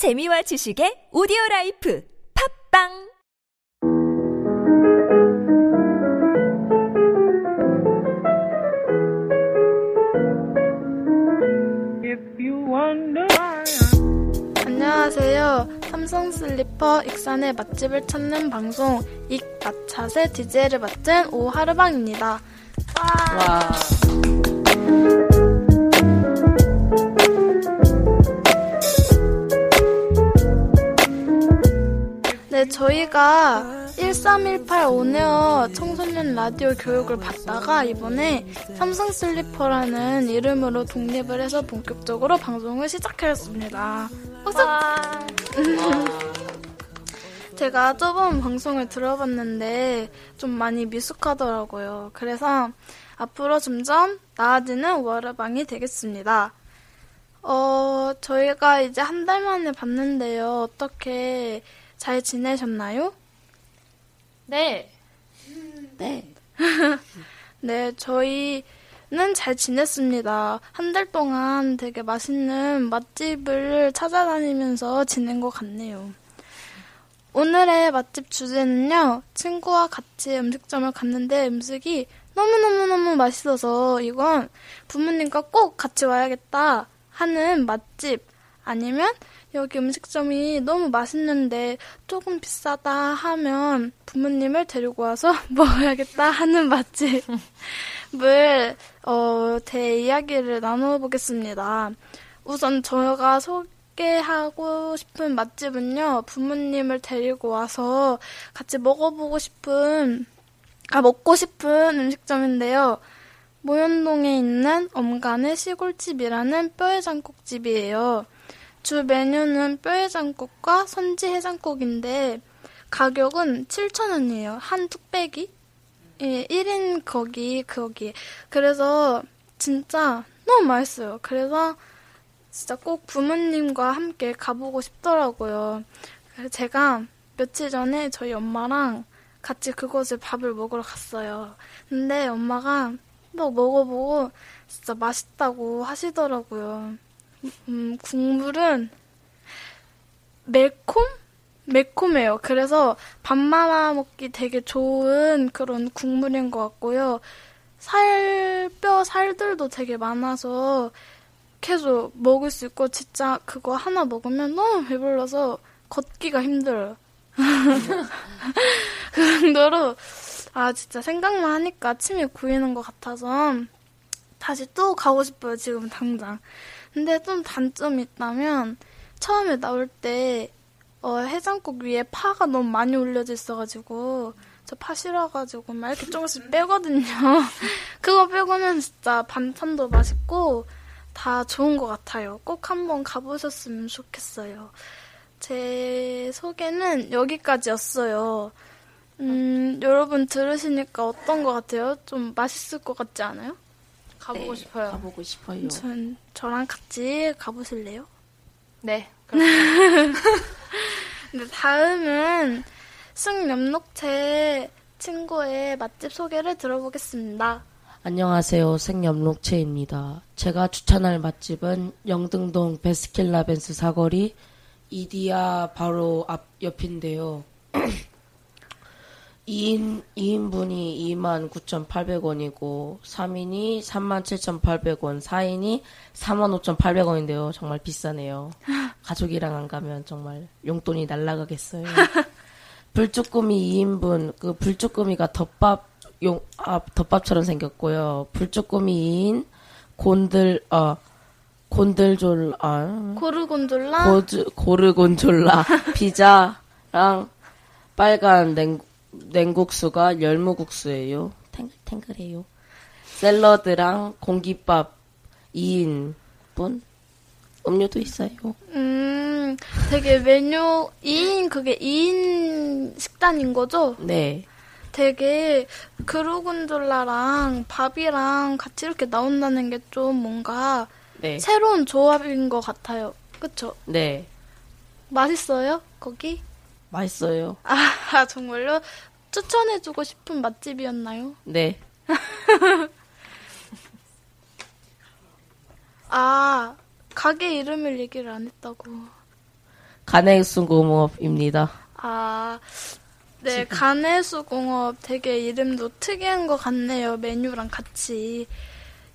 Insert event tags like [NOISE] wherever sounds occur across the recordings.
재미와 지식의 오디오 라이프 팟빵 If you wonder why 안녕하세요. 삼선 슬리퍼 익산의 맛집을 찾는 방송 익맛찾의 DJ를 맡은 오하르방입니다. 와. 네, 저희가 1318 온에어 청소년 라디오 교육을 받다가 이번에 삼성 슬리퍼라는 이름으로 독립을 해서 본격적으로 방송을 시작하였습니다. 박수! [LAUGHS] 제가 저번 방송을 들어봤는데 좀 많이 미숙하더라고요. 그래서 앞으로 점점 나아지는 워라방이 되겠습니다. 어, 저희가 이제 한 달 만에 봤는데요. 어떻게 잘 지내셨나요? 네. 네. [LAUGHS] 네, 저희는 잘 지냈습니다. 한 달 동안 되게 맛있는 맛집을 찾아다니면서 지낸 것 같네요. 오늘의 맛집 주제는요, 친구와 같이 음식점을 갔는데 음식이 너무너무너무 맛있어서 이건 부모님과 꼭 같이 와야겠다 하는 맛집 아니면 여기 음식점이 너무 맛있는데 조금 비싸다 하면 부모님을 데리고 와서 [LAUGHS] 먹어야겠다 하는 맛집을 어, 대 이야기를 나눠보겠습니다. 우선 저가 소개하고 싶은 맛집은요, 부모님을 데리고 와서 같이 먹어보고 싶은, 아, 먹고 싶은 음식점인데요. 모현동에 있는 엄간의 시골집이라는 뼈해장국집이에요. 주 메뉴는 뼈해장국과 선지 해장국인데 가격은 7,000원이에요. 한 뚝배기? 예, 1인 거기, 거기. 그래서 진짜 너무 맛있어요. 그래서 진짜 꼭 부모님과 함께 가보고 싶더라고요. 그래서 제가 며칠 전에 저희 엄마랑 같이 그곳에 밥을 먹으러 갔어요. 근데 엄마가 막 먹어보고 진짜 맛있다고 하시더라고요. 음, 국물은 매콤? 매콤해요. 그래서 밥 말아 먹기 되게 좋은 그런 국물인 것 같고요. 살, 뼈 살들도 되게 많아서 계속 먹을 수 있고 진짜 그거 하나 먹으면 너무 배불러서 걷기가 힘들어요. [LAUGHS] 그 정도로 아 진짜 생각만 하니까 침이 고이는 것 같아서 다시 또 가고 싶어요 지금 당장. 근데 좀 단점이 있다면 처음에 나올 때 어, 해장국 위에 파가 너무 많이 올려져 있어가지고 저 파 싫어가지고 막 이렇게 조금씩 빼거든요. [LAUGHS] 그거 빼고는 진짜 반찬도 맛있고 다 좋은 것 같아요. 꼭 한번 가보셨으면 좋겠어요. 제 소개는 여기까지였어요. 음, 여러분 들으시니까 어떤 것 같아요? 좀 맛있을 것 같지 않아요? 가보고 싶어요. 가보고 싶어요. 전 저랑 같이 가보실래요? 네. [LAUGHS] 근데 다음은 승염록채 친구의 맛집 소개를 들어보겠습니다. 안녕하세요. 생염록채입니다. 제가 추천할 맛집은 영등동 베스킨라빈스 사거리 이디야 바로 앞 옆인데요. [CLEARS THROAT] 2인, 2인분이 29,800원이고, 3인이 37,800원, 4인이 45,800원인데요. 정말 비싸네요. [LAUGHS] 가족이랑 안 가면 정말 용돈이 날라가겠어요. [LAUGHS] 불쭈꾸미 2인분, 그 불쭈꾸미가 덮밥, 용, 아, 덮밥처럼 생겼고요. 불쭈꾸미 2인, 곤들, 어, 곤들졸, 아, 고르곤졸라 고르곤졸라 [LAUGHS] 피자랑 빨간 냉, 냉국수가 열무국수예요. 탱글탱글해요. 샐러드랑 공깃밥 2인분 음료도 있어요. 음, 되게 메뉴 2인 그게 2인 식단인 거죠? 네. 되게 그루곤졸라랑 밥이랑 같이 이렇게 나온다는 게 좀 뭔가 네. 새로운 조합인 것 같아요. 그쵸? 네. 맛있어요? 거기? 맛있어요. 아, 정말요? 추천해주고 싶은 맛집이었나요? 네. [LAUGHS] 아, 가게 이름을 얘기를 안 했다고. 간해수공업입니다. 아, 네, 가내수공업 되게 이름도 특이한 것 같네요. 메뉴랑 같이.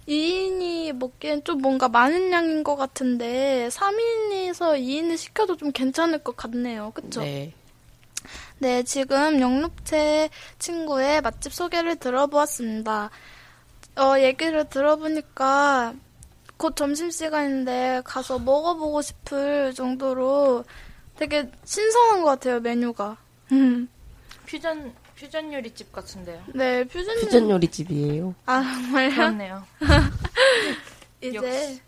2인이 먹기엔 좀 뭔가 많은 양인 것 같은데, 3인이서 2인을 시켜도 좀 괜찮을 것 같네요. 그쵸? 네. 네, 지금 영록채 친구의 맛집 소개를 들어보았습니다. 어, 얘기를 들어보니까 곧 점심시간인데 가서 먹어보고 싶을 정도로 되게 신선한 것 같아요, 메뉴가. 음. 퓨전 퓨전 요리집 같은데요. 네, 퓨전, 퓨전 요리집이에요. 아, 정말요? 그렇네요. [LAUGHS] 이제,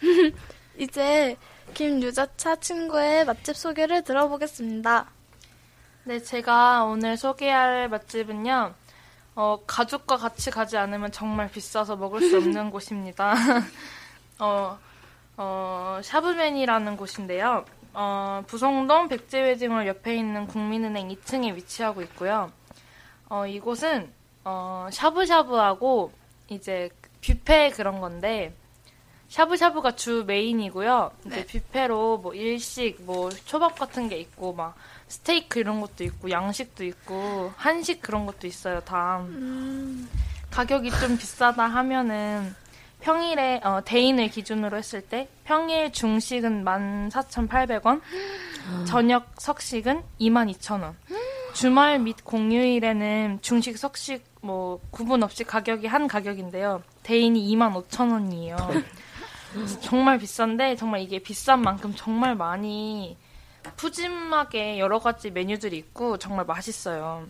[LAUGHS] 이제 김유자차 친구의 맛집 소개를 들어보겠습니다. 네, 제가 오늘 소개할 맛집은요. 어, 가족과 같이 가지 않으면 정말 비싸서 먹을 수 없는 [LAUGHS] 곳입니다. [LAUGHS] 어, 어, 샤브맨이라는 곳인데요. 어, 부성동 백제웨딩홀 옆에 있는 국민은행 2층에 위치하고 있고요. 어, 이곳은 어, 샤브샤브하고 이제 뷔페 그런 건데 샤브샤브가 주 메인이고요. 이제 뷔페로 뭐 일식, 뭐 초밥 같은 게 있고 막 스테이크 이런 것도 있고 양식도 있고 한식 그런 것도 있어요. 다 가격이 좀 비싸다 하면은 평일에 어, 대인을 기준으로 했을 때 평일 중식은 14,800원, 저녁 석식은 22,000원. 주말 및 공휴일에는 중식, 석식 뭐 구분 없이 가격이 한 가격인데요. 대인이 25,000원이에요. 정말 비싼데 정말 이게 비싼 만큼 정말 많이 푸짐하게 여러 가지 메뉴들이 있고 정말 맛있어요.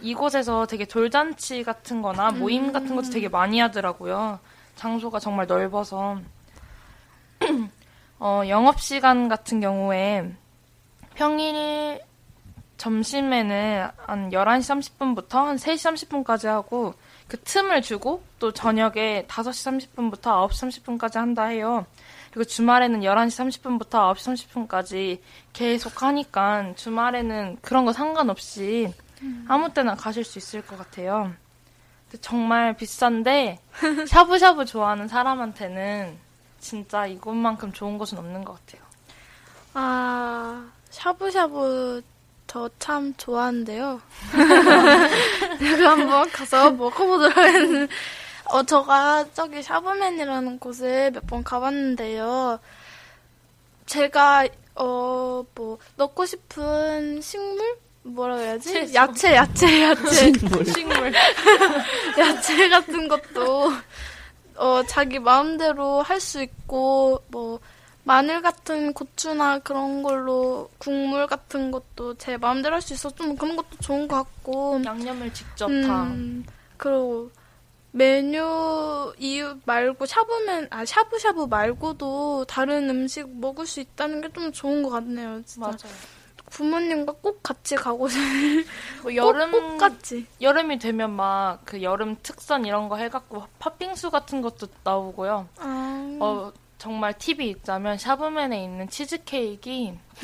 이곳에서 되게 돌잔치 같은 거나 모임 같은 것도 되게 많이 하더라고요. 장소가 정말 넓어서. [CLEARS THROAT] 어, 영업시간 같은 경우에 평일 점심에는 한 11시 30분부터 한 3시 30분까지 하고 그 틈을 주고 또 저녁에 5시 30분부터 9시 30분까지 한다 해요. 그리고 주말에는 11시 30분부터 9시 30분까지 계속 하니까 주말에는 그런 거 상관없이 아무 때나 가실 수 있을 것 같아요. 정말 비싼데 샤브샤브 좋아하는 사람한테는 진짜 이곳만큼 좋은 곳은 없는 것 같아요. 아, 샤브샤브 저 참 좋아하는데요. [LAUGHS] 제가 한번 가서 [LAUGHS] 먹어보도록 했는데, 어, 저가 저기 샤브맨이라는 곳에 몇번 가봤는데요. 제가, 어, 뭐, 넣고 싶은 식물? 뭐라 그래야지? 채소. 야채, 야채, 야채. 식물. [LAUGHS] 야채 같은 것도 어 자기 마음대로 할 수 있고 뭐 마늘 같은 고추나 그런 걸로 국물 같은 것도 제 마음대로 할 수 있어 좀 그런 것도 좋은 것 같고 양념을 직접 다. 음, 그리고 메뉴 이유 말고 샤브맨 아 샤브샤브 말고도 다른 음식 먹을 수 있다는 게 좀 좋은 것 같네요 진짜 맞아요. 부모님과 꼭 같이 가고 뭐 여름 여름 꼭 같이 여름이 되면 막 그 여름 특선 이런 거 해갖고 팥빙수 같은 것도 나오고요. 아, 어 정말 팁이 있자면 샤브맨에 있는 치즈 케이크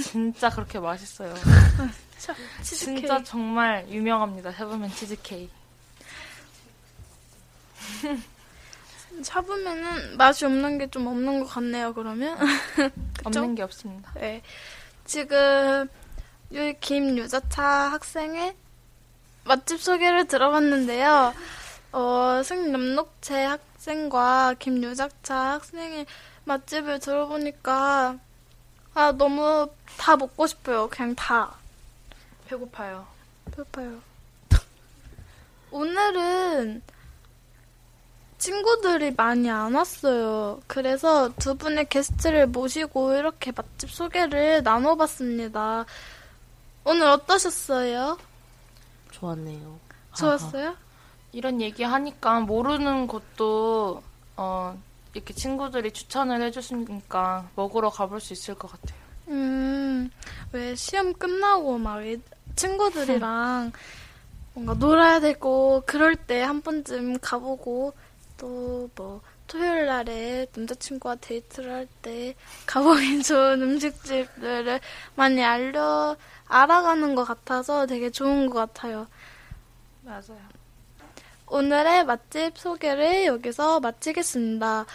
진짜 그렇게 맛있어요. [LAUGHS] 치즈케이크. 진짜 정말 유명합니다. 샤브맨 치즈 케이크. 잡으면은 [LAUGHS] 맛이 없는 게 좀 없는 것 같네요, 그러면. [LAUGHS] 그쵸? 없는 게 없습니다. 네. 지금, 유, 김유자차 학생의 맛집 소개를 들어봤는데요. 어, 승염록채 학생과 김유자차 학생의 맛집을 들어보니까, 아, 너무 다 먹고 싶어요. 그냥 다. 배고파요. 배고파요. 오늘은 친구들이 많이 안 왔어요. 그래서 두 분의 게스트를 모시고 이렇게 맛집 소개를 나눠봤습니다. 오늘 어떠셨어요? 좋았네요. 좋았어요? 이런 얘기 하니까 모르는 곳도 어 이렇게 친구들이 추천을 해주시니까 먹으러 가볼 수 있을 것 같아요. 음, 왜 시험 끝나고 막 애- 친구들이랑 뭔가 놀아야 되고 그럴 때 한 번쯤 가보고 또 뭐 토요일 날에 남자친구와 데이트를 할 때 가보기 [LAUGHS] 좋은 음식집들을 많이 알려 알아가는 것 같아서 되게 좋은 것 같아요. 맞아요. 오늘의 맛집 소개를 여기서 마치겠습니다.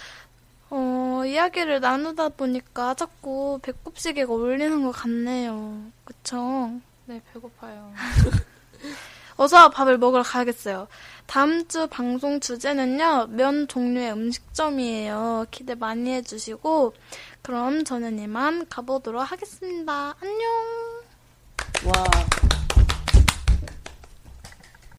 어, 이야기를 나누다 보니까 자꾸 배꼽시계가 울리는 것 같네요. 그쵸? 네, 배고파요. [LAUGHS] 어서 밥을 먹으러 가야겠어요. 다음 주 방송 주제는요, 면 종류의 음식점이에요. 기대 많이 해주시고, 그럼 저는 이만 가보도록 하겠습니다. 안녕! 와,